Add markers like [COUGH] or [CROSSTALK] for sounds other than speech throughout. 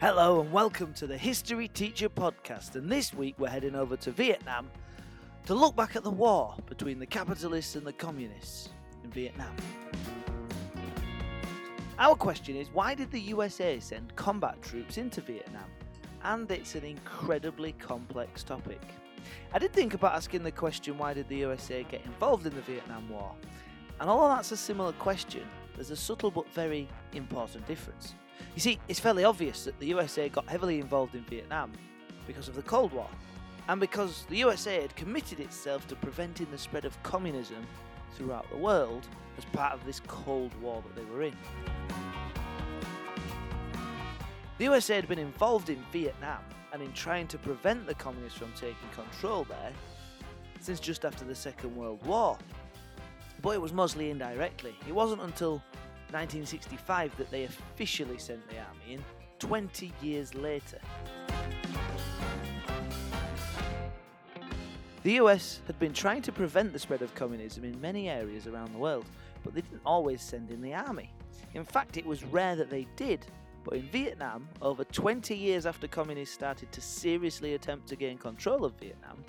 Hello and welcome to the History Teacher Podcast. And this week we're heading over to Vietnam to look back at the war between the capitalists and the communists in Vietnam. Our question is why did the USA send combat troops into Vietnam? And it's an incredibly complex topic. I did think about asking the question why did the USA get involved in the Vietnam War? And although that's a similar question, there's a subtle but very important difference. You see, it's fairly obvious that the USA got heavily involved in Vietnam because of the Cold War, and because the USA had committed itself to preventing the spread of communism throughout the world as part of this Cold War that they were in. The USA had been involved in Vietnam and in trying to prevent the communists from taking control there since just after the Second World War. But it was mostly indirectly. It wasn't until 1965 that they officially sent the army in, 20 years later. The US had been trying to prevent the spread of communism in many areas around the world, but they didn't always send in the army. In fact, it was rare that they did, but in Vietnam, over 20 years after communists started to seriously attempt to gain control of Vietnam,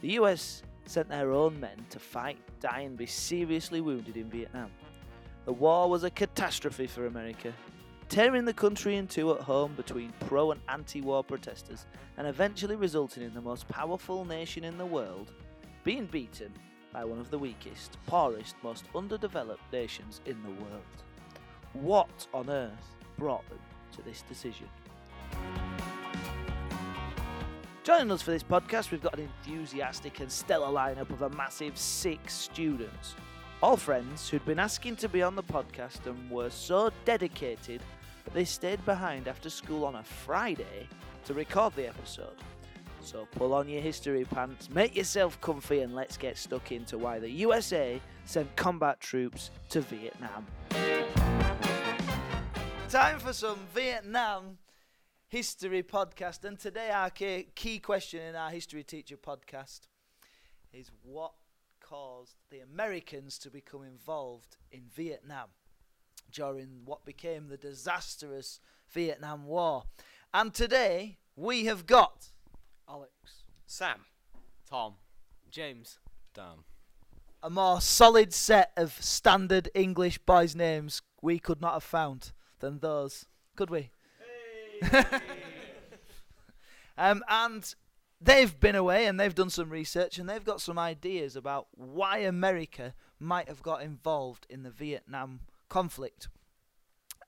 the US sent their own men to fight, die, and be seriously wounded in Vietnam. The war was a catastrophe for America, tearing the country in two at home between pro and anti war protesters, and eventually resulting in the most powerful nation in the world being beaten by one of the weakest, poorest, most underdeveloped nations in the world. What on earth brought them to this decision? Joining us for this podcast, we've got an enthusiastic and stellar lineup of a massive six students. All friends who'd been asking to be on the podcast and were so dedicated that they stayed behind after school on a Friday to record the episode. So pull on your history pants, make yourself comfy, and let's get stuck into why the USA sent combat troops to Vietnam. Time for some Vietnam history podcast, and today our key question in our history teacher podcast is what caused the Americans to become involved in Vietnam during what became the disastrous Vietnam War. And today we have got Alex. Sam. Tom. James. Dan. a more solid set of standard English boys' names we could not have found than those, could we? [LAUGHS] um, and they've been away and they've done some research and they've got some ideas about why America might have got involved in the Vietnam conflict.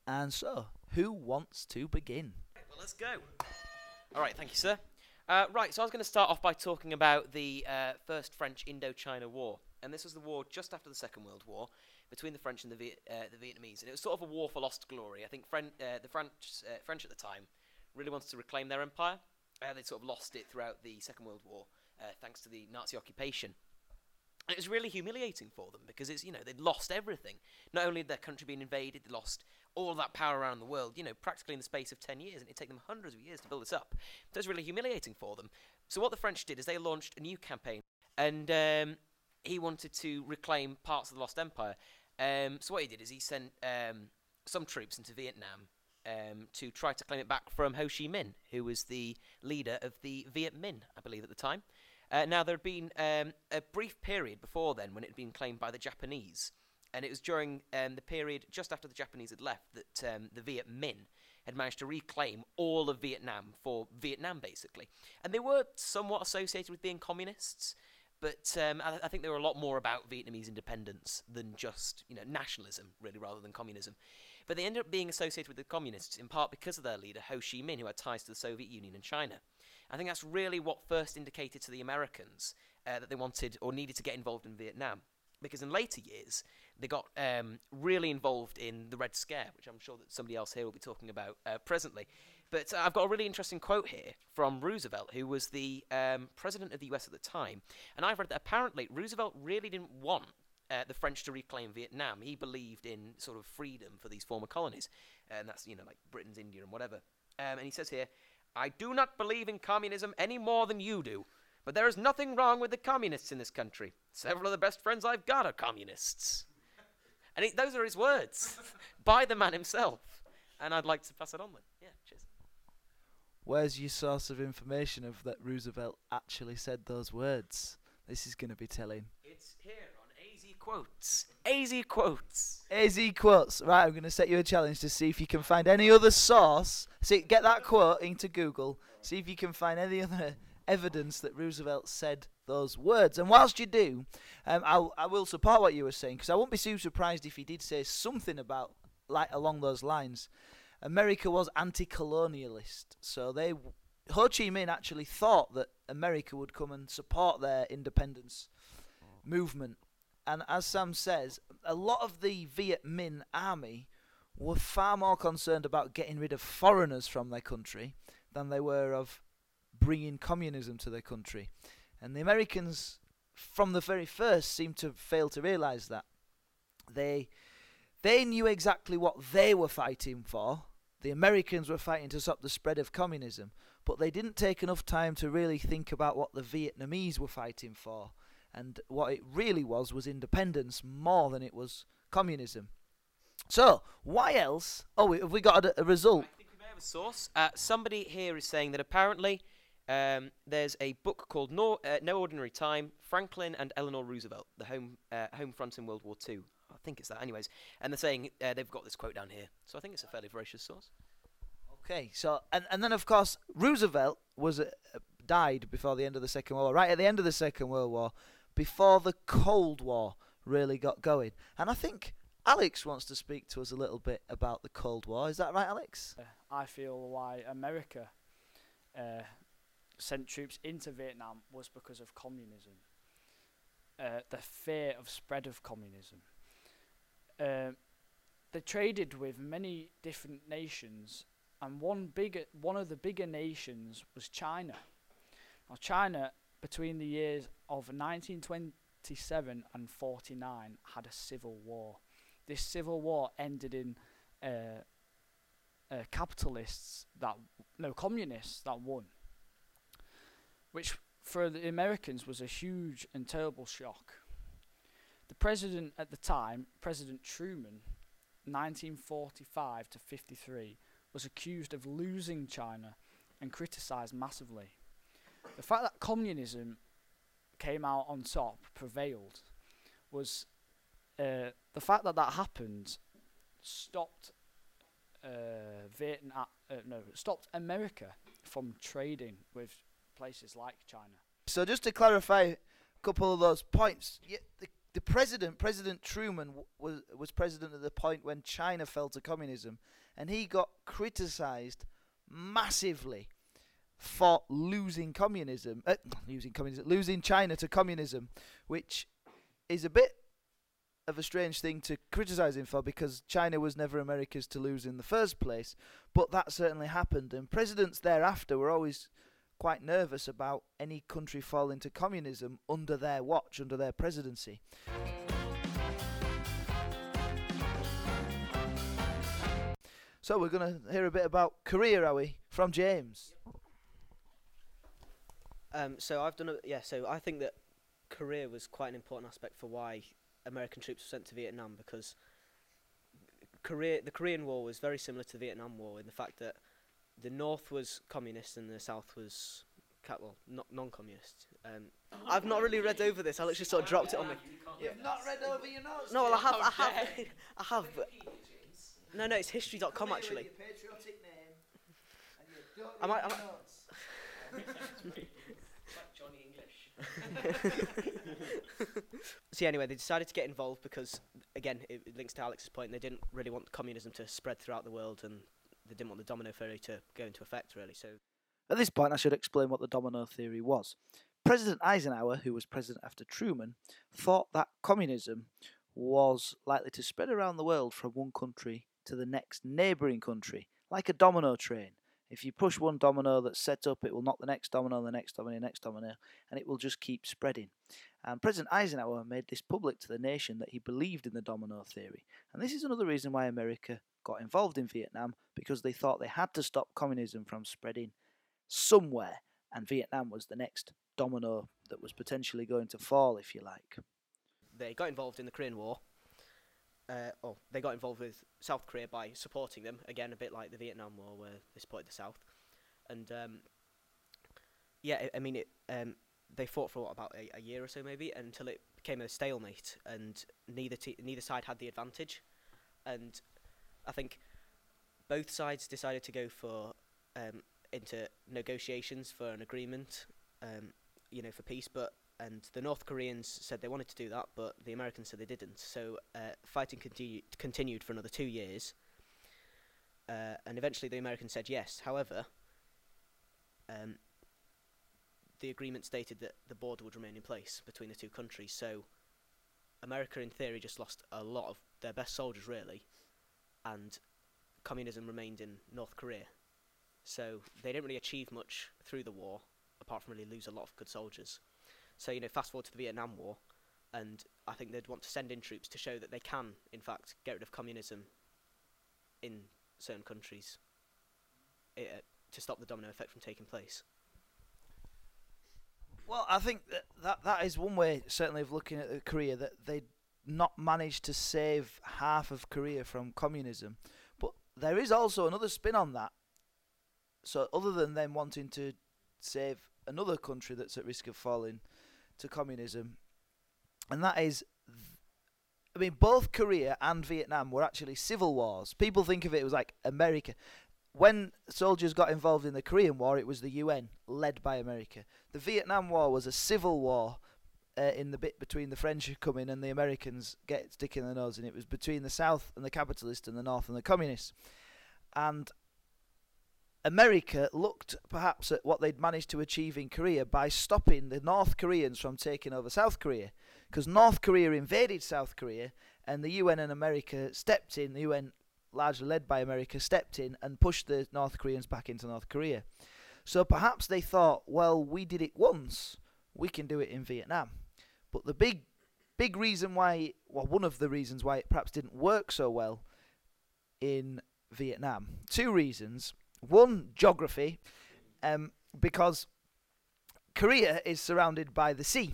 And so, who wants to begin? Well, let's go. All right, thank you, sir. Uh, right, so I was going to start off by talking about the uh, First French Indochina War. And this was the war just after the Second World War between the French and the, Viet- uh, the Vietnamese. And it was sort of a war for lost glory. I think Fren- uh, the French, uh, French at the time really wanted to reclaim their empire. Uh, they sort of lost it throughout the Second World War uh, thanks to the Nazi occupation. And it was really humiliating for them because it's you know they'd lost everything. Not only had their country been invaded, they lost all that power around the world. You know, practically in the space of ten years, and it took them hundreds of years to build this up. So it's really humiliating for them. So what the French did is they launched a new campaign, and um, he wanted to reclaim parts of the lost empire. Um, so what he did is he sent um, some troops into Vietnam um, to try to claim it back from Ho Chi Minh, who was the leader of the Viet Minh, I believe, at the time. Uh, now, there had been um, a brief period before then when it had been claimed by the Japanese, and it was during um, the period just after the Japanese had left that um, the Viet Minh had managed to reclaim all of Vietnam for Vietnam, basically. And they were somewhat associated with being communists, but um, I, I think they were a lot more about Vietnamese independence than just you know nationalism, really, rather than communism. But they ended up being associated with the communists in part because of their leader Ho Chi Minh, who had ties to the Soviet Union and China. I think that's really what first indicated to the Americans uh, that they wanted or needed to get involved in Vietnam. Because in later years, they got um, really involved in the Red Scare, which I'm sure that somebody else here will be talking about uh, presently. But uh, I've got a really interesting quote here from Roosevelt, who was the um, president of the US at the time. And I've read that apparently Roosevelt really didn't want uh, the French to reclaim Vietnam. He believed in sort of freedom for these former colonies. And that's, you know, like Britain's India and whatever. Um, and he says here, I do not believe in communism any more than you do. But there is nothing wrong with the communists in this country. Several of the best friends I've got are communists. And he, those are his words [LAUGHS] by the man himself. And I'd like to pass it on then. Yeah, cheers. Where's your source of information of that Roosevelt actually said those words? This is going to be telling. It's here Quotes. AZ Quotes. AZ quotes. Right, I'm going to set you a challenge to see if you can find any other source. See, get that quote into Google. See if you can find any other evidence that Roosevelt said those words. And whilst you do, um, I'll, I will support what you were saying because I won't be too surprised if he did say something about like along those lines. America was anti-colonialist, so they Ho Chi Minh actually thought that America would come and support their independence movement. And as Sam says, a lot of the Viet Minh army were far more concerned about getting rid of foreigners from their country than they were of bringing communism to their country. And the Americans, from the very first, seemed to fail to realize that. They they knew exactly what they were fighting for. The Americans were fighting to stop the spread of communism, but they didn't take enough time to really think about what the Vietnamese were fighting for. And what it really was was independence more than it was communism. So, why else? Oh, have we got a, a result? I think we may have a source. Uh, somebody here is saying that apparently um, there's a book called no, uh, no Ordinary Time Franklin and Eleanor Roosevelt, the home, uh, home front in World War II. I think it's that, anyways. And they're saying uh, they've got this quote down here. So I think it's a fairly veracious source. Okay, so and and then of course Roosevelt was uh, died before the end of the Second World War, right at the end of the Second World War, before the Cold War really got going. And I think Alex wants to speak to us a little bit about the Cold War. Is that right, Alex? Uh, I feel why America uh, sent troops into Vietnam was because of communism. Uh, the fear of spread of communism. Uh, they traded with many different nations, and one bigger, one of the bigger nations was China. Now, China, between the years of 1927 and 49, had a civil war. This civil war ended in uh, uh, capitalists that no communists that won, which for the Americans was a huge and terrible shock. The president at the time, President Truman, 1945 to 53, was accused of losing China and criticized massively. The fact that communism came out on top, prevailed, was uh, the fact that that happened stopped uh, Vietnam, uh, no, stopped America from trading with places like China. So just to clarify a couple of those points, y the, the president, President Truman, w- was was president at the point when China fell to communism, and he got criticised massively for losing communism, uh, losing communism, losing China to communism, which is a bit of a strange thing to criticize him for because China was never America's to lose in the first place. But that certainly happened, and presidents thereafter were always quite nervous about any country falling to communism under their watch, under their presidency. So we're going to hear a bit about Korea, are we? From James. Um, so I've done a yeah. So I think that Korea was quite an important aspect for why American troops were sent to Vietnam because Korea, the Korean War was very similar to the Vietnam War in the fact that the North was communist and the South was ca- well not non-communist. Um, I've not really read over this. I literally sort of dropped it on me. You've not read over your notes. No, well I have, I have, [LAUGHS] I have. But no, no, it's history.com actually. Am I- am I- Johnny [LAUGHS] English. [LAUGHS] [LAUGHS] So anyway, they decided to get involved because, again, it links to Alex's point. They didn't really want communism to spread throughout the world, and they didn't want the domino theory to go into effect, really. So At this point, I should explain what the domino theory was. President Eisenhower, who was president after Truman, thought that communism was likely to spread around the world from one country to the next neighbouring country, like a domino train. If you push one domino that's set up, it will knock the next domino, the next domino, the next domino, and it will just keep spreading. And President Eisenhower made this public to the nation that he believed in the domino theory. And this is another reason why America got involved in Vietnam, because they thought they had to stop communism from spreading somewhere, and Vietnam was the next domino that was potentially going to fall, if you like. they got involved in the Korean War. Uh, oh, they got involved with South Korea by supporting them again, a bit like the Vietnam War, where they supported the South. and um, yeah, I, I mean it. Um, they fought for what, about a, a year or so, maybe, until it became a stalemate, and neither te- neither side had the advantage, and I think both sides decided to go for um, into negotiations for an agreement, um, you know, for peace, but and the North Koreans said they wanted to do that, but the Americans said they didn't. So uh, fighting continued for another two years, uh, and eventually the Americans said yes. However, um, the agreement stated that the border would remain in place between the two countries. So America, in theory, just lost a lot of their best soldiers, really, and communism remained in North Korea. So they didn't really achieve much through the war, apart from really lose a lot of good soldiers. So you know, fast forward to the Vietnam War, and I think they'd want to send in troops to show that they can, in fact, get rid of communism in certain countries uh, to stop the domino effect from taking place. Well, I think that, that that is one way, certainly, of looking at Korea that they not managed to save half of Korea from communism. But there is also another spin on that. So, other than them wanting to save another country that's at risk of falling to communism, and that is I mean, both Korea and Vietnam were actually civil wars. People think of it as like America. When soldiers got involved in the Korean War, it was the UN, led by America. The Vietnam War was a civil war uh, in the bit between the French in and the Americans get sticking their nose in. It was between the South and the capitalists and the North and the communists. And America looked perhaps at what they'd managed to achieve in Korea by stopping the North Koreans from taking over South Korea. Because North Korea invaded South Korea and the UN and America stepped in, the UN largely led by America, stepped in and pushed the North Koreans back into North Korea. So perhaps they thought, well, we did it once, we can do it in Vietnam. But the big, big reason why, well, one of the reasons why it perhaps didn't work so well in Vietnam, two reasons. One, geography, um, because Korea is surrounded by the sea.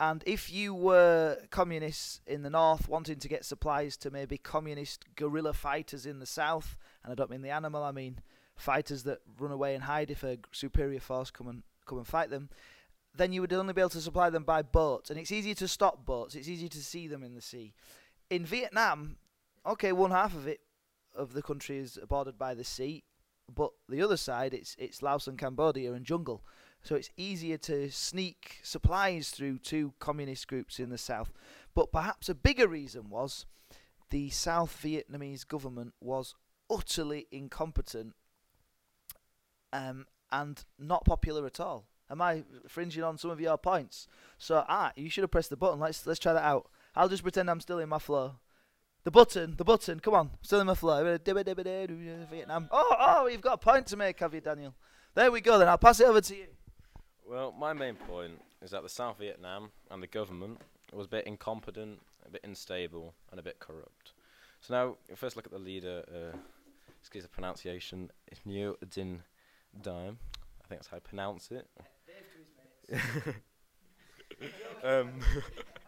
And if you were communists in the north wanting to get supplies to maybe communist guerrilla fighters in the south, and I don't mean the animal, I mean fighters that run away and hide if a superior force come and come and fight them, then you would only be able to supply them by boats. And it's easier to stop boats. It's easier to see them in the sea. In Vietnam, okay, one half of it of the country is bordered by the sea, but the other side it's it's Laos and Cambodia and jungle. So it's easier to sneak supplies through two communist groups in the south. But perhaps a bigger reason was the South Vietnamese government was utterly incompetent um, and not popular at all. Am I fringing on some of your points? So ah, you should have pressed the button. Let's let's try that out. I'll just pretend I'm still in my flow. The button, the button. Come on, still in my flow. Vietnam. Oh, oh, you've got a point to make, have you, Daniel? There we go. Then I'll pass it over to you. Well, my main point is that the South Vietnam and the government was a bit incompetent, a bit unstable, and a bit corrupt. So now, first look at the leader. Uh, excuse the pronunciation. It's Neo Din Dime. I think that's how I pronounce it. [LAUGHS] um,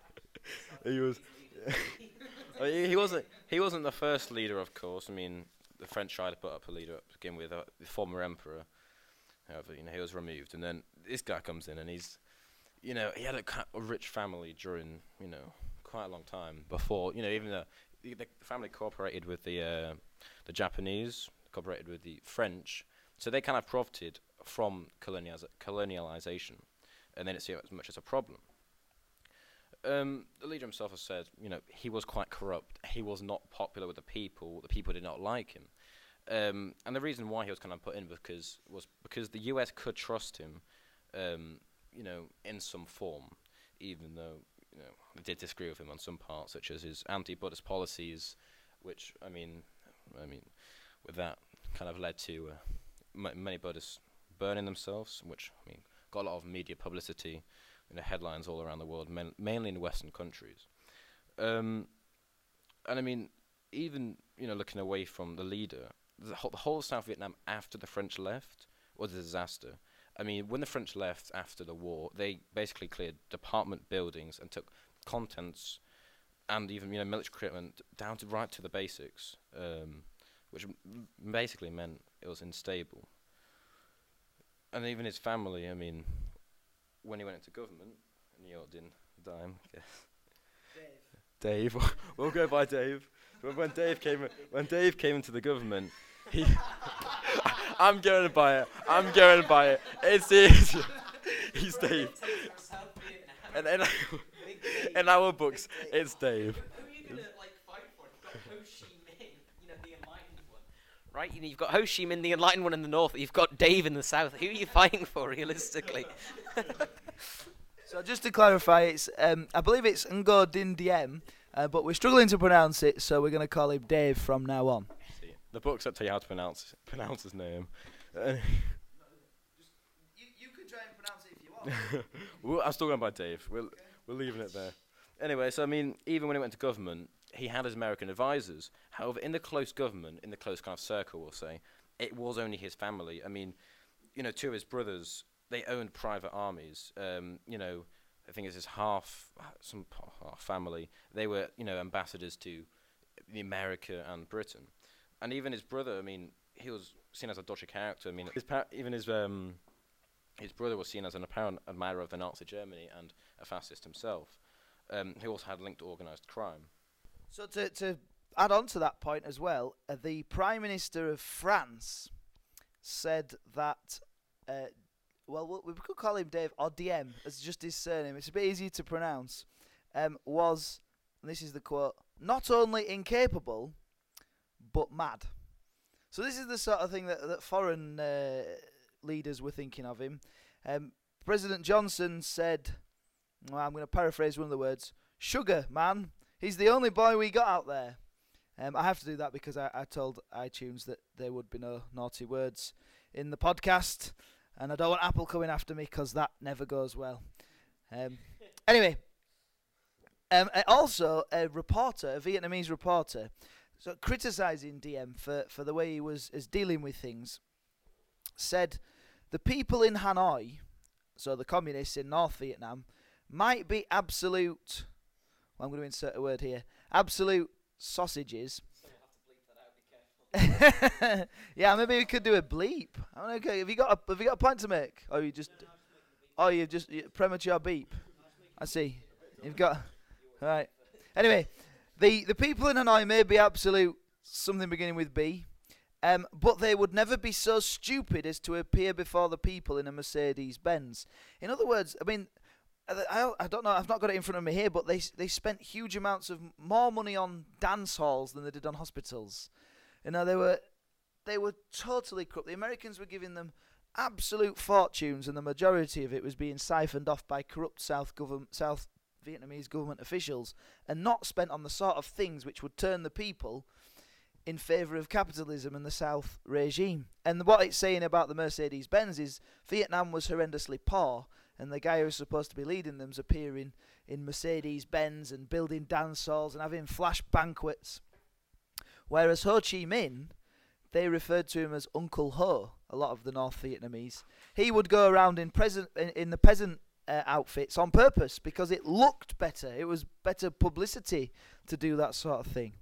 [LAUGHS] he was. [LAUGHS] Uh, he, he wasn't. He wasn't the first leader, of course. I mean, the French tried to put up a leader to begin with, uh, the former emperor. However, you know, he was removed, and then this guy comes in, and he's, you know, he had a, rich family during, you know, quite a long time before, you know, even the, the family cooperated with the uh, the Japanese, cooperated with the French, so they kind of profited from colonializa- colonialization, and then it's not see as much as a problem. Um, the leader himself has said, you know, he was quite corrupt. He was not popular with the people. The people did not like him. Um, and the reason why he was kind of put in because was because the U.S. could trust him, um, you know, in some form, even though you know they did disagree with him on some parts, such as his anti-Buddhist policies, which I mean, I mean, with that kind of led to uh, m- many Buddhists burning themselves, which I mean got a lot of media publicity, you know, headlines all around the world, main mainly in Western countries. Um, and I mean, even you know, looking away from the leader, the whole, the whole of South Vietnam after the French left was a disaster. I mean, when the French left after the war, they basically cleared department buildings and took contents and even you know military equipment down to right to the basics, um, which m- basically meant it was unstable. and even his family. I mean, when he went into government, and he didn't dime, I guess. Dave. Dave. [LAUGHS] we'll go by Dave. When, when Dave came, when Dave came into the government, he. [LAUGHS] I'm going by it. I'm going by it. It's easy. He's Dave. And in, in our books, it's Dave. Who are you gonna like fight for? You've got Ho Chi Minh, you know, the enlightened one, right? You know, you've got Ho Chi Minh, the enlightened one in the north. You've got Dave in the south. Who are you fighting for, realistically? [LAUGHS] So just to clarify, it's um, I believe it's Ngo Dinh Diem, uh, but we're struggling to pronounce it, so we're going to call him Dave from now on. See, the books that tell you how to pronounce pronounce his name. Uh, You, you can try and pronounce it if you want. [LAUGHS] well, I'm still going by Dave. We're we're leaving it there. Anyway, so I mean, even when he went to government, he had his American advisors. However, in the close government, in the close kind of circle, we'll say, it was only his family. I mean, you know, two of his brothers, they owned private armies. Um, you know, I think it's his half, some half family. They were, you know, ambassadors to the America and Britain. And even his brother, I mean, he was seen as a dodgy character. I mean, his even his um, his brother was seen as an apparent admirer of the Nazi Germany and a fascist himself. Um, he also had linked to organised crime. So to, to add on to that point as well, uh, the Prime Minister of France said that, uh, well, we- could call him Dave or Diem as just his surname. It's a bit easier to pronounce. Um, was and this is the quote: not only incapable, but mad. So this is the sort of thing that that foreign uh, leaders were thinking of him. Um, President Johnson said, well, I'm going to paraphrase one of the words: "Sugar man." He's the only boy we got out there. Um, I have to do that because I, I told iTunes that there would be no naughty words in the podcast, and I don't want Apple coming after me because that never goes well. Um, [LAUGHS] anyway, um, also a reporter, a Vietnamese reporter, so criticizing Diem for, for the way he was is dealing with things, said the people in Hanoi, so the communists in North Vietnam, might be absolute well, I'm going to insert a word here. Absolute sausages. [LAUGHS] yeah, maybe we could do a bleep. I don't know, have you got a, have you got a point to make? Or you just Oh, you just you, premature beep. I see. You've got right. Anyway, the the people in Hanoi may be absolute something beginning with B. Um, but they would never be so stupid as to appear before the people in a Mercedes Benz. In other words, I mean, I, I- don't know. I've not got it in front of me here, but they they spent huge amounts of more money on dance halls than they did on hospitals. You know, they were they were totally corrupt. The Americans were giving them absolute fortunes, and the majority of it was being siphoned off by corrupt South government South Vietnamese government officials, and not spent on the sort of things which would turn the people in favour of capitalism and the South regime. And what it's saying about the Mercedes Benz is Vietnam was horrendously poor, and the guy who's supposed to be leading them's appearing in Mercedes Benz and building dance halls and having flash banquets. Whereas Ho Chi Minh, they referred to him as Uncle Ho. A lot of the North Vietnamese, he would go around in present in, in the peasant uh, outfits on purpose because it looked better. It was better publicity to do that sort of thing.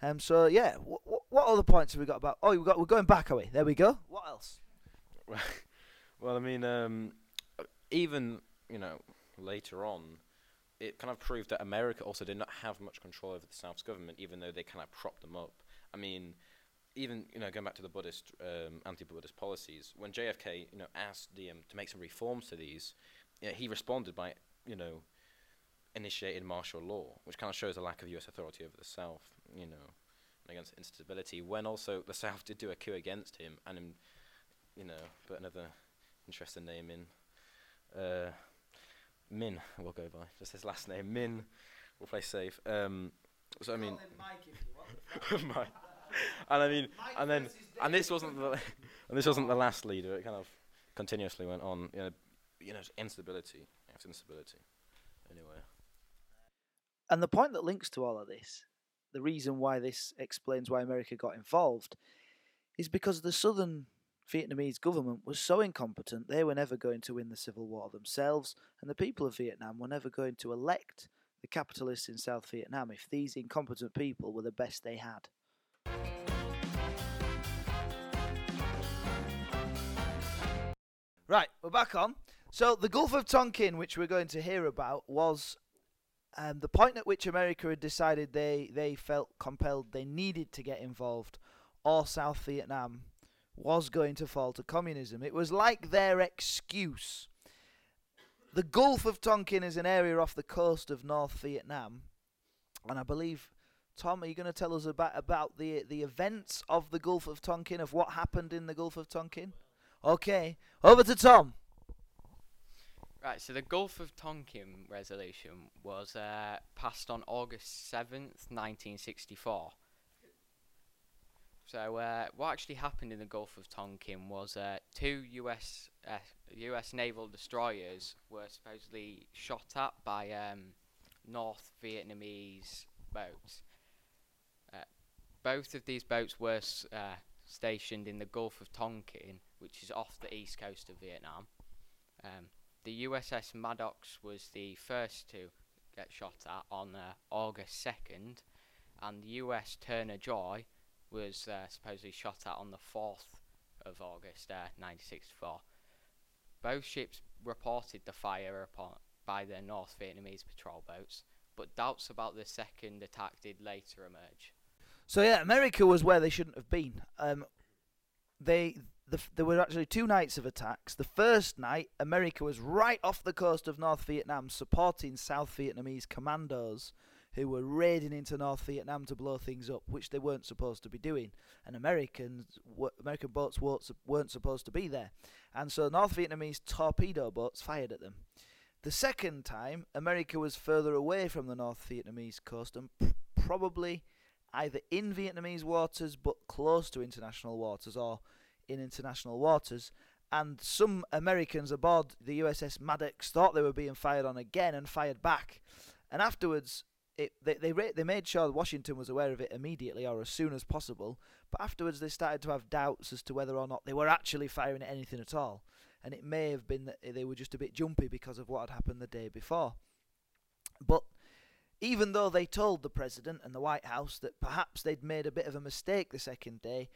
Um. So yeah, wh- wh- what other points have we got about? Oh, we got we're going back, are we? There we go. What else? [LAUGHS] Well, I mean, um, even you know later on, it kind of proved that America also did not have much control over the South's government, even though they kind of propped them up. I mean, even you know going back to the Buddhist um, anti-Buddhist policies, when JFK you know asked Diem to make some reforms to these, yeah, he responded by you know initiating martial law, which kind of shows a lack of U.S. authority over the South. You know, against instability. When also the South did do a coup against him, and him, you know, put another interesting name in. Uh, Minh, we'll go by just his last name. Minh, we'll play safe. Um, so I mean, my, [LAUGHS] and I mean, and then, and this wasn't the, [LAUGHS] and this wasn't the last leader. It kind of continuously went on. You know, you know, instability after instability. Anyway, And the point that links to all of this, the reason why this explains why America got involved, is because the southern Vietnamese government was so incompetent they were never going to win the civil war themselves, and the people of Vietnam were never going to elect the capitalists in South Vietnam if these incompetent people were the best they had. Right, we're back on. So the Gulf of Tonkin, which we're going to hear about, was um, the point at which America had decided they they felt compelled they needed to get involved, or South Vietnam was going to fall to communism. It was like their excuse. The Gulf of Tonkin is an area off the coast of North Vietnam, and I believe. Tom, are you going to tell us about about the the events of the Gulf of Tonkin, of what happened in the Gulf of Tonkin? Okay, over to Tom. Right, so the Gulf of Tonkin resolution was uh, passed on August 7th, 1964. So, uh, what actually happened in the Gulf of Tonkin was uh, two US uh, US naval destroyers were supposedly shot at by um, North Vietnamese boats. Uh, both of these boats were s- uh, stationed in the Gulf of Tonkin, which is off the east coast of Vietnam. Um, the USS Maddox was the first to get shot at on uh, August 2nd, and the US Turner Joy was uh, supposedly shot at on the 4th of August, uh, 1964. Both ships reported the fire upon by the North Vietnamese patrol boats, but doubts about the second attack did later emerge. So yeah, America was where they shouldn't have been. Um, they the, there were actually two nights of attacks. The first night, America was right off the coast of North Vietnam, supporting South Vietnamese commandos who were raiding into North Vietnam to blow things up, which they weren't supposed to be doing. And Americans, American boats weren't supposed to be there, and so North Vietnamese torpedo boats fired at them. The second time, America was further away from the North Vietnamese coast and p- probably either in Vietnamese waters but close to international waters or in international waters. And some Americans aboard the USS Maddox thought they were being fired on again and fired back. And afterwards, it, they they they made sure Washington was aware of it immediately or as soon as possible. But afterwards, they started to have doubts as to whether or not they were actually firing at anything at all. And it may have been that they were just a bit jumpy because of what had happened the day before. But even though they told the president and the White House that perhaps they'd made a bit of a mistake the second day,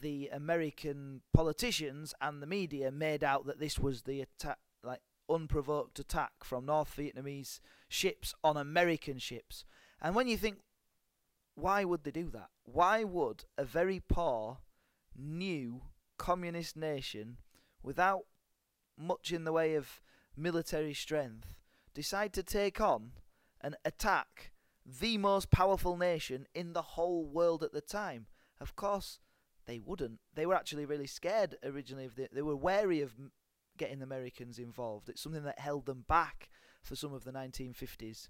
the American politicians and the media made out that this was the attack, unprovoked attack from North Vietnamese ships on American ships. And when you think, why would they do that? Why would a very poor, new communist nation, without much in the way of military strength, decide to take on and attack the most powerful nation in the whole world at the time? Of course, they wouldn't. They were actually really scared originally. Of the, they were wary of getting the Americans involved. It's something that held them back for some of the 1950s.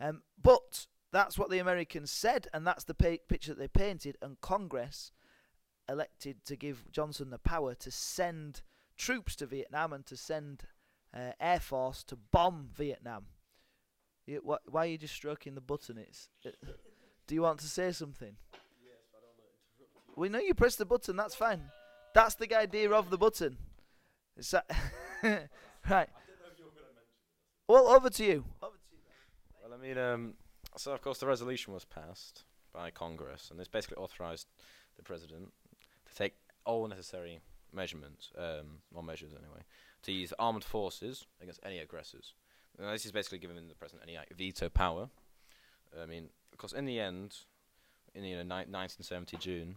Um, but that's what the Americans said, and that's the pa- picture that they painted. And Congress elected to give Johnson the power to send troops to Vietnam and to send uh, air force to bomb Vietnam. You, wh- why are you just stroking the button? It's. It, do you want to say something? We know you press the button. That's fine. That's the idea of the button. That [LAUGHS] right? Well, over to you. Well, I mean, um, so of course the resolution was passed by Congress, and this basically authorized the president to take all necessary measurements, um, or measures anyway, to use armed forces against any aggressors. And this is basically giving the president any like, veto power. I mean, of course, in the end, in you know, ni- 1970 June,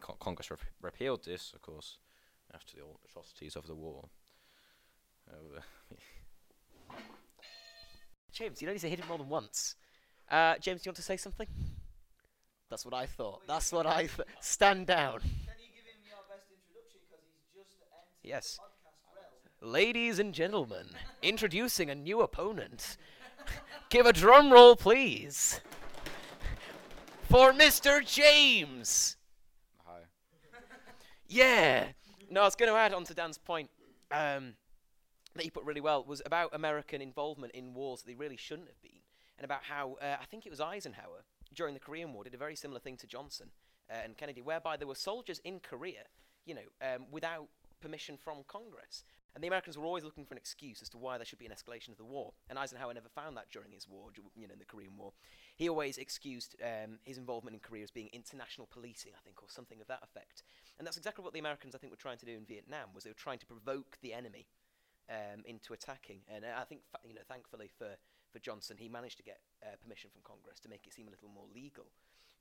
Con- Congress rep- repealed this, of course, after the atrocities of the war. Uh, [LAUGHS] James, you don't need to hit it more than once. Uh, James, do you want to say something? That's what I thought. That's what I th- stand down. Can you give him your best introduction because he's just entered Yes. podcast realm? Ladies and gentlemen, introducing a new opponent. [LAUGHS] Give a drum roll, please. For Mr. James. hi. Yeah. No, I was going to add on to Dan's point um, that he put really well was about American involvement in wars that they really shouldn't have been, and about how uh, I think it was Eisenhower during the Korean War did a very similar thing to Johnson uh, and Kennedy, whereby there were soldiers in Korea, you know, um, without permission from Congress. And the Americans were always looking for an excuse as to why there should be an escalation of the war. And Eisenhower never found that during his war, you know, in the Korean War. He always excused um, his involvement in Korea as being international policing, I think, or something of that effect. And that's exactly what the Americans, I think, were trying to do in Vietnam, was they were trying to provoke the enemy um, into attacking. And uh, I think, fa- you know, thankfully for, for Johnson, he managed to get uh, permission from Congress to make it seem a little more legal.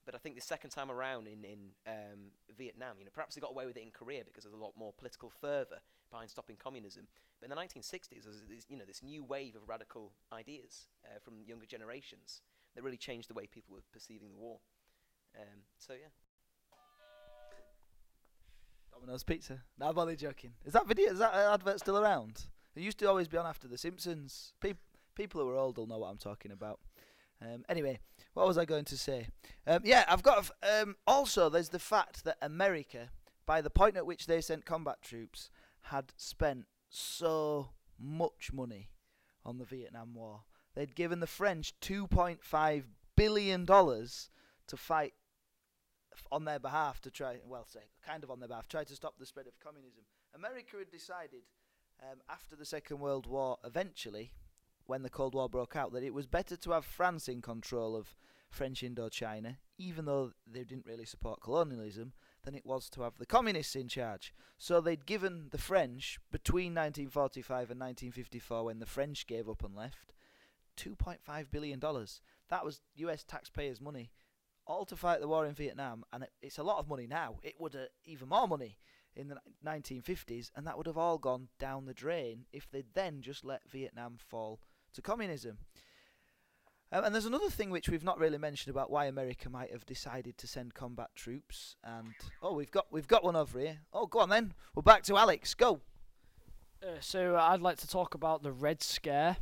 But I think the second time around in in um, Vietnam, you know, perhaps they got away with it in Korea because there's a lot more political fervour behind stopping communism. But in the 1960s, there was this, you know, this new wave of radical ideas uh, from younger generations that really changed the way people were perceiving the war. Um, so yeah. Domino's Pizza. No, I'm only joking. Is that video? Is that advert still around? It used to always be on after The Simpsons. Peop people who are old will know what I'm talking about. Um, anyway, what was I going to say? Um, yeah, I've got. f- Um, also, there's the fact that America, by the point at which they sent combat troops, had spent so much money on the Vietnam War. They'd given the French 2.5 billion dollars to fight on their behalf to try, well, say, kind of on their behalf, try to stop the spread of communism. America had decided um, after the Second World War, eventually, when the Cold War broke out, that it was better to have France in control of French Indochina, even though they didn't really support colonialism, than it was to have the communists in charge. So they'd given the French, between 1945 and 1954, when the French gave up and left, $2.5 billion. That was US taxpayers' money all to fight the war in Vietnam, and it, it's a lot of money now. It would have even more money in the 1950s, and that would have all gone down the drain if they'd then just let Vietnam fall to communism. Um, and there's another thing which we've not really mentioned about why America might have decided to send combat troops. And oh, we've got we've got one over here. Oh, go on then. We're back to Alex. Go. Uh, so I'd like to talk about the Red Scare.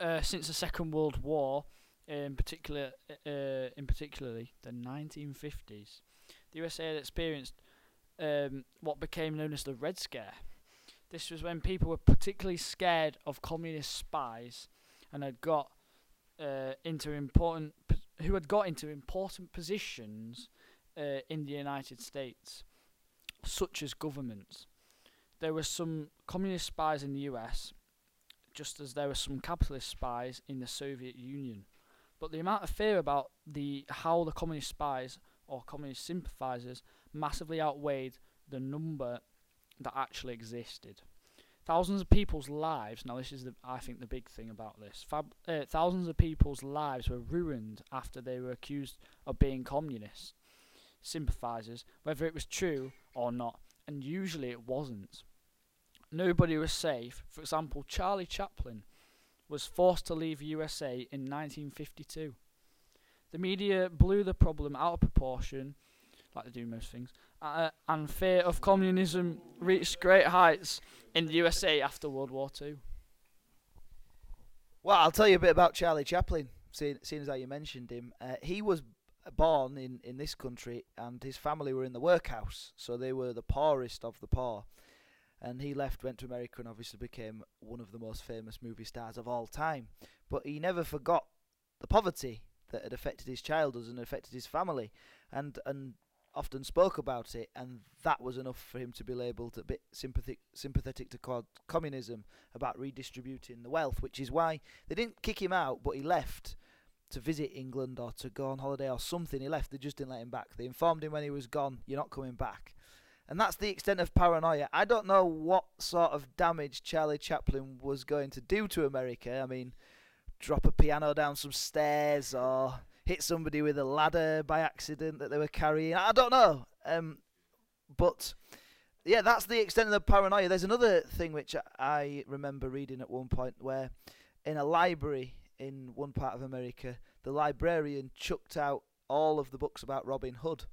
Uh, since the Second World War, in particular, uh, in particularly the 1950s, the USA had experienced um, what became known as the Red Scare. This was when people were particularly scared of communist spies and had got uh, into important, who had got into important positions uh, in the United States, such as governments there were some communist spies in the US, just as there were some capitalist spies in the Soviet Union. But the amount of fear about the how the communist spies or communist sympathizers massively outweighed the number that actually existed. Thousands of people's lives. Now, this is the I think the big thing about this. Fab, uh, thousands of people's lives were ruined after they were accused of being communist sympathizers, whether it was true or not. And usually it wasn't nobody was safe. For example, Charlie Chaplin was forced to leave USA in 1952. The media blew the problem out of proportion, like they do most things, uh, and fear of communism reached great heights in the USA after World War II. Well, I'll tell you a bit about Charlie Chaplin, seeing, seeing as how you mentioned him. Uh, he was born in, in this country, and his family were in the workhouse, so they were the poorest of the poor. And he left, went to America, and obviously became one of the most famous movie stars of all time. But he never forgot the poverty that had affected his childhood and affected his family, and and often spoke about it, and that was enough for him to be labelled a bit sympathetic, sympathetic to communism about redistributing the wealth, which is why they didn't kick him out, but he left to visit England or to go on holiday or something. He left, they just didn't let him back. They informed him when he was gone, you're not coming back. And that's the extent of paranoia. I don't know what sort of damage Charlie Chaplin was going to do to America. I mean, drop a piano down some stairs or hit somebody with a ladder by accident that they were carrying. I don't know. Um, but yeah, that's the extent of the paranoia. There's another thing which I remember reading at one point where in a library in one part of America, the librarian chucked out all of the books about Robin Hood.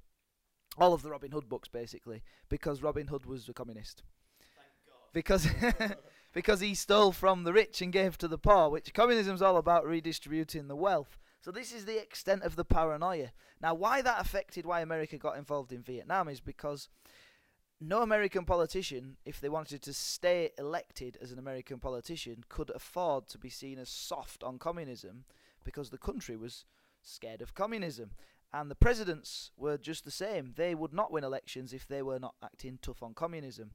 All of the Robin Hood books, basically, because Robin Hood was a communist. Because [LAUGHS] because he stole from the rich and gave to the poor, which communism's all about redistributing the wealth. So this is the extent of the paranoia. Now, why that affected why America got involved in Vietnam is because no American politician, if they wanted to stay elected as an American politician, could afford to be seen as soft on communism because the country was scared of communism. And the presidents were just the same. They would not win elections if they were not acting tough on communism.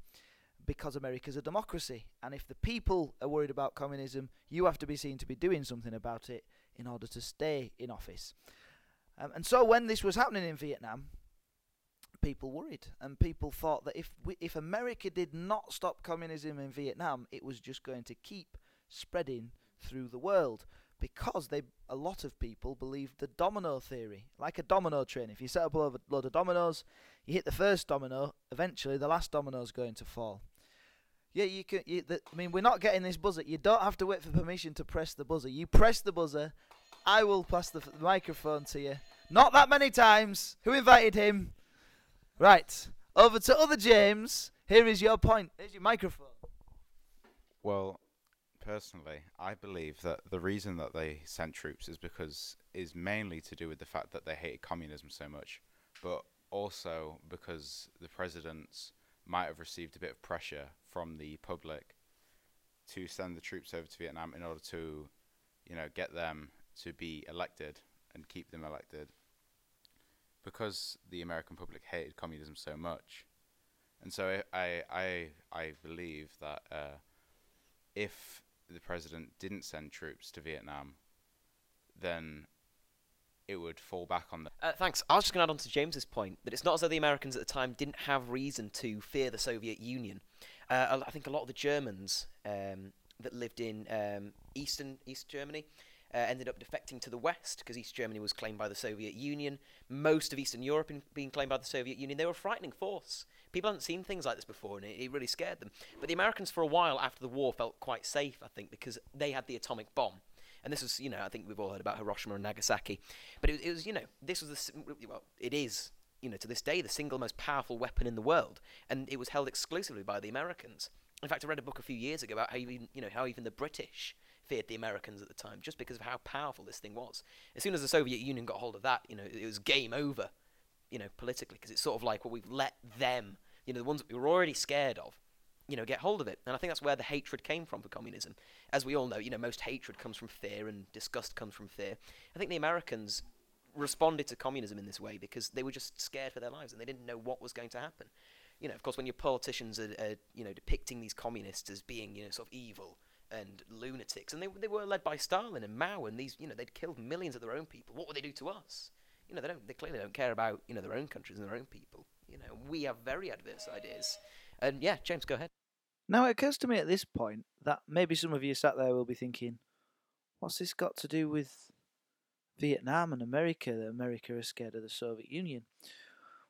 because America's a democracy. And if the people are worried about communism, you have to be seen to be doing something about it in order to stay in office. Um, and so when this was happening in Vietnam, people worried, and people thought that if we, if America did not stop communism in Vietnam, it was just going to keep spreading through the world because they a lot of people believed the domino theory, like a domino train. If you set up a load of dominoes, you hit the first domino, eventually the last domino is going to fall. Yeah, you can. You, the, I mean, we're not getting this buzzer. You don't have to wait for permission to press the buzzer. You press the buzzer. I will pass the, f- the microphone to you. Not that many times. Who invited him? Right. Over to other James. Here is your point. Here's your microphone. Well, personally, I believe that the reason that they sent troops is because is mainly to do with the fact that they hated communism so much, but also because the presidents might have received a bit of pressure from the public to send the troops over to Vietnam in order to, you know, get them to be elected and keep them elected. Because the American public hated communism so much, and so I I I believe that uh, if the president didn't send troops to Vietnam, then it would fall back on the. Uh, thanks. I was just going to add on to James's point that it's not as though the Americans at the time didn't have reason to fear the Soviet Union. Uh, I think a lot of the Germans um, that lived in um, eastern East Germany uh, ended up defecting to the west because East Germany was claimed by the Soviet Union. Most of Eastern Europe in, being claimed by the Soviet Union. They were a frightening force. People hadn't seen things like this before, and it, it really scared them. But the Americans, for a while after the war, felt quite safe. I think because they had the atomic bomb. And this was, you know, I think we've all heard about Hiroshima and Nagasaki. But it, it was, you know, this was the, well, it is, you know, to this day, the single most powerful weapon in the world. And it was held exclusively by the Americans. In fact, I read a book a few years ago about how even, you know, how even the British feared the Americans at the time, just because of how powerful this thing was. As soon as the Soviet Union got hold of that, you know, it was game over, you know, politically, because it's sort of like, well, we've let them, you know, the ones that we were already scared of, you know, get hold of it. And I think that's where the hatred came from for communism. As we all know, you know, most hatred comes from fear and disgust comes from fear. I think the Americans responded to communism in this way because they were just scared for their lives and they didn't know what was going to happen. You know, of course, when your politicians are, are you know, depicting these communists as being, you know, sort of evil and lunatics, and they they were led by Stalin and Mao, and these, you know, they'd killed millions of their own people. What would they do to us? You know, they don't. They clearly don't care about you know their own countries and their own people. You know, we have very adverse ideas. And yeah, James, go ahead. Now it occurs to me at this point that maybe some of you sat there will be thinking, what's this got to do with Vietnam and America? That America is scared of the Soviet Union.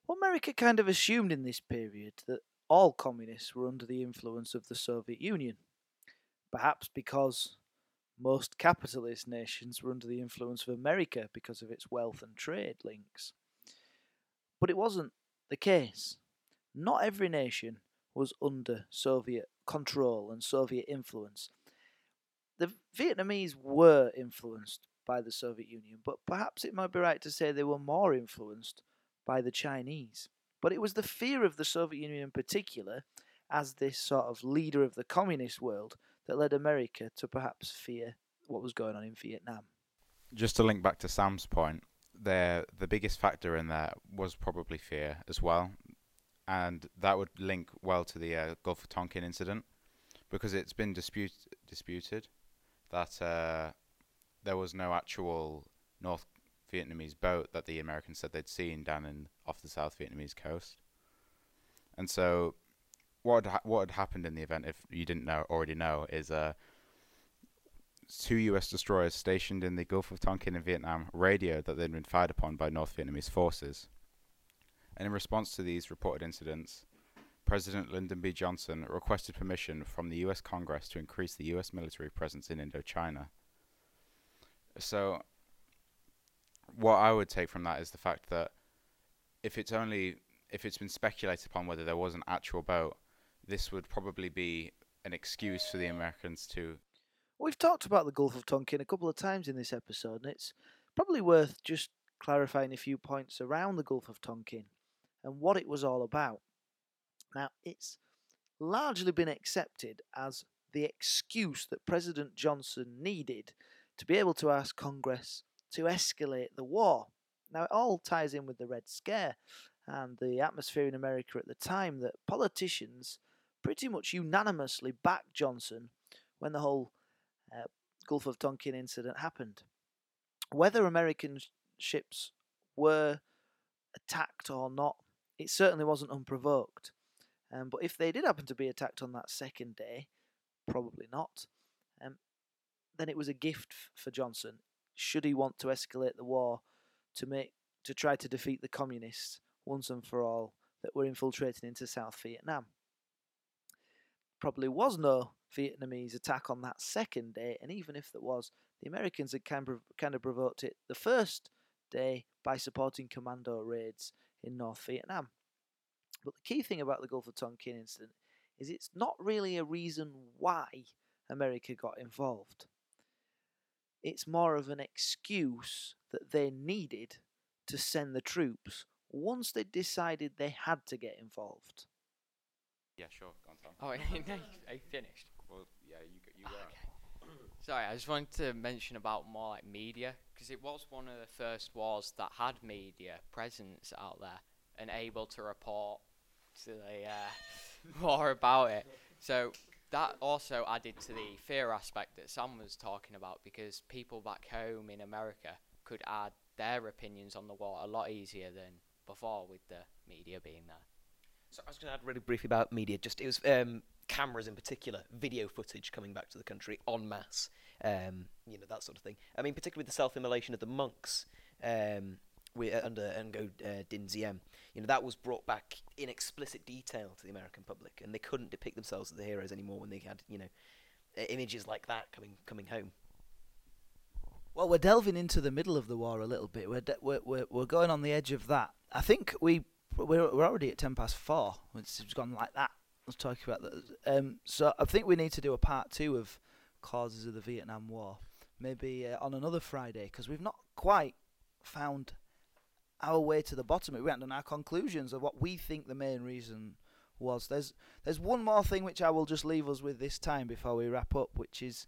Well, America kind of assumed in this period that all communists were under the influence of the Soviet Union. Perhaps because most capitalist nations were under the influence of America because of its wealth and trade links. But it wasn't the case. Not every nation was under Soviet control and Soviet influence. The Vietnamese were influenced by the Soviet Union, but perhaps it might be right to say they were more influenced by the Chinese. But it was the fear of the Soviet Union in particular, as this sort of leader of the communist world, that led America to perhaps fear what was going on in Vietnam. Just to link back to Sam's point, there the biggest factor in there was probably fear as well, and that would link well to the uh, Gulf of Tonkin incident, because it's been dispute, disputed that uh, there was no actual North Vietnamese boat that the Americans said they'd seen down in off the South Vietnamese coast, and so what had ha- what had happened in the event, if you didn't know already know, is uh, two U.S. destroyers stationed in the Gulf of Tonkin in Vietnam radioed that they'd been fired upon by North Vietnamese forces. And in response to these reported incidents, President Lyndon B. Johnson requested permission from the U.S. Congress to increase the U.S. military presence in Indochina. So, what I would take from that is the fact that if it's only if it's been speculated upon whether there was an actual boat, this would probably be an excuse for the Americans to We've talked about the Gulf of Tonkin a couple of times in this episode, and it's probably worth just clarifying a few points around the Gulf of Tonkin and what it was all about. Now, it's largely been accepted as the excuse that President Johnson needed to be able to ask Congress to escalate the war. Now, it all ties in with the Red Scare and the atmosphere in America at the time that politicians pretty much unanimously backed Johnson when the whole uh, Gulf of Tonkin incident happened. Whether American ships were attacked or not, it certainly wasn't unprovoked. Um, but if they did happen to be attacked on that second day, probably not, um, then it was a gift f- for Johnson. Should he want to escalate the war to make to try to defeat the communists once and for all that were infiltrating into South Vietnam? Probably was no Vietnamese attack on that second day, and even if there was, the Americans had kind of, kind of provoked it the first day by supporting commando raids in North Vietnam. But the key thing about the Gulf of Tonkin incident is it's not really a reason why America got involved. It's more of an excuse that they needed to send the troops once they decided they had to get involved. Yeah, sure. Go on, Tom. Oh, [LAUGHS] [LAUGHS] I finished. Well, yeah, you go. You Oh, go. okay. Sorry, I just wanted to mention about more like media because it was one of the first wars that had media presence out there and able to report to the uh, [LAUGHS] more about it. So that also added to the fear aspect that Sam was talking about because people back home in America could add their opinions on the war a lot easier than before with the media being there. So I was going to add really briefly about media. Just it was um, cameras in particular, video footage coming back to the country en masse. Um, you know that sort of thing. I mean, particularly with the self-immolation of the monks um, we, uh, under Ngo uh, Dinh Diem. You know that was brought back in explicit detail to the American public, and they couldn't depict themselves as the heroes anymore when they had you know uh, images like that coming coming home. Well, we're delving into the middle of the war a little bit. We're de- we're, we're we're going on the edge of that. I think we we're we're already at ten past four. It's it's gone like that. Let's talk about that. Um, so I think we need to do a part two of causes of the Vietnam War, maybe uh, on another Friday, because we've not quite found our way to the bottom. We haven't done our conclusions of what we think the main reason was. There's there's one more thing which I will just leave us with this time before we wrap up, which is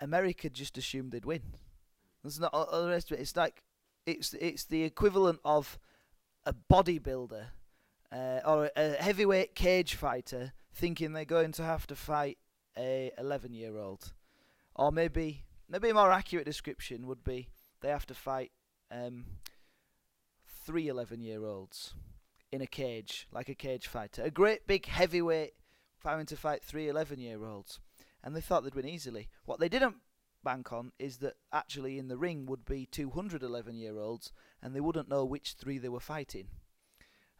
America just assumed they'd win. There's not the rest of it. It's like it's it's the equivalent of a bodybuilder uh, or a heavyweight cage fighter thinking they're going to have to fight a 11 year old, or maybe maybe a more accurate description would be they have to fight um, three 11 year olds in a cage like a cage fighter, a great big heavyweight having to fight three 11 year olds and they thought they'd win easily. What they didn't bank on is that actually in the ring would be 211 year olds, and they wouldn't know which three they were fighting.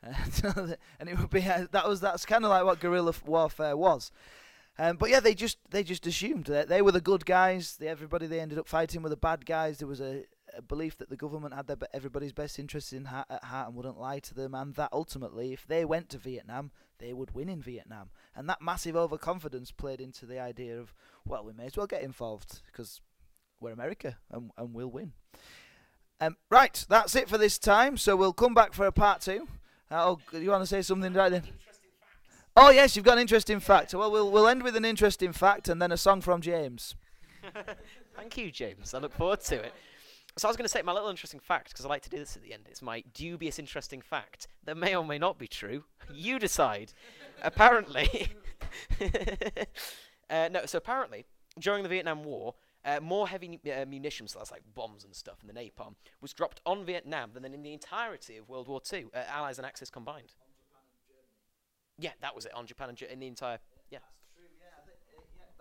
[LAUGHS] And it would be uh, that was that's kind of like what guerrilla warfare was. Um, but yeah, they just they just assumed that they were the good guys. The, everybody they ended up fighting were the bad guys. There was a, a belief that the government had their, everybody's best interests in ha- at heart and wouldn't lie to them, and that ultimately, if they went to Vietnam, they would win in Vietnam. And that massive overconfidence played into the idea of, well, we may as well get involved because we're America and, and we'll win. Um, right, that's it for this time. So we'll come back for a part two. Uh, oh, you want to say something right then? Oh yes, you've got an interesting fact. Well, we'll we'll end with an interesting fact and then a song from James. [LAUGHS] Thank you, James. I look forward to it. So I was going to say my little interesting fact because I like to do this at the end. It's my dubious interesting fact that may or may not be true. [LAUGHS] You decide. apparently, [LAUGHS] uh, no. So apparently, during the Vietnam War, uh, more heavy uh, munitions, so that's like bombs and stuff, and the napalm, was dropped on Vietnam than in the entirety of World War Two, uh, Allies and Axis combined. Yeah, that was it on Japan and Ge- in the entire. Yeah.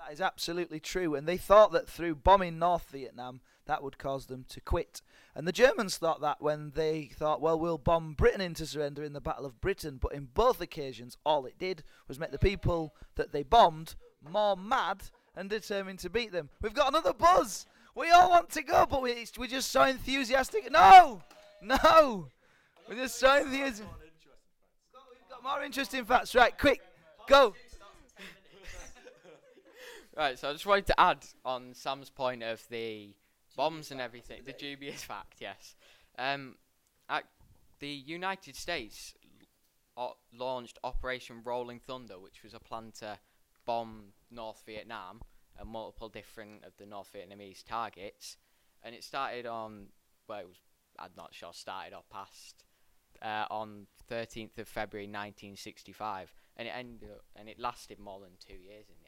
That is absolutely true. And they thought that through bombing North Vietnam, that would cause them to quit. And the Germans thought that when they thought, well, we'll bomb Britain into surrender in the Battle of Britain. But in both occasions, all it did was make the people that they bombed more mad and determined to beat them. We've got another buzz. We all want to go, but we, we're just so enthusiastic. No! No! We're just so enthusiastic. We've got more interesting facts. Right, quick, go. Right, so I just wanted to add on Sam's point of the bombs and everything, the dubious fact, yes. Um, the United States o- launched Operation Rolling Thunder, which was a plan to bomb North Vietnam and multiple different of the North Vietnamese targets, and it started on well, it was I'm not sure started or passed uh, on 13th of February 1965, and it ended up, and it lasted more than two years in.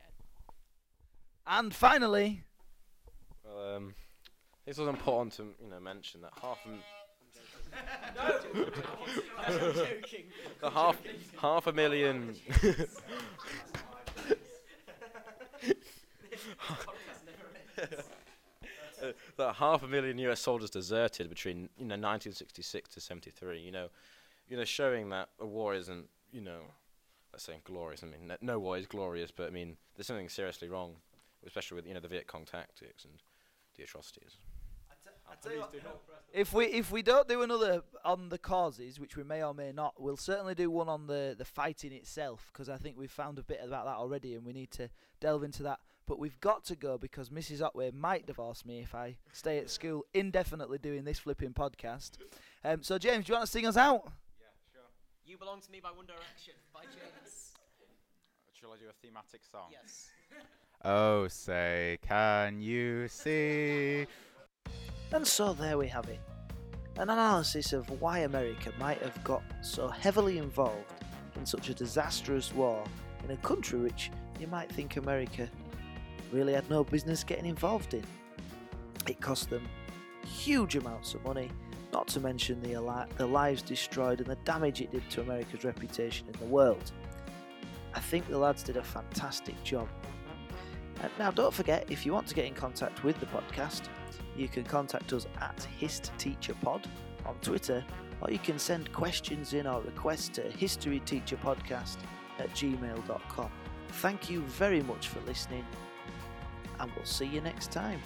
And finally, Well, um, this was important to you know mention that half a m- [LAUGHS] the half half a million [LAUGHS] [LAUGHS] Uh, that half a million U.S. soldiers deserted between you know 1966 to 73. You know, you know, showing that a war isn't you know, let's say glorious. I mean, n- no war is glorious, but I mean, there's something seriously wrong, especially with you know the Viet Cong tactics and the atrocities. if we if we don't do another on the causes, which we may or may not, we'll certainly do one on the the fighting itself because I think we've found a bit about that already, and we need to delve into that. But we've got to go because Mrs. Otway might divorce me if I stay at school indefinitely doing this flipping podcast. Um, so James, do you want to sing us out? Yeah, sure. You Belong to Me by One Direction by James. Shall I do a thematic song? yes. [LAUGHS] Oh, say, can you see? And so there we have it. An analysis of why America might have got so heavily involved in such a disastrous war in a country which you might think America really had no business getting involved in. It cost them huge amounts of money, not to mention the, the lives destroyed and the damage it did to America's reputation in the world. I think the lads did a fantastic job. Uh, now, don't forget, if you want to get in contact with the podcast, you can contact us at HistTeacherPod on Twitter, or you can send questions in or requests to historyteacherpodcast at gmail.com. Thank you very much for listening, and we'll see you next time.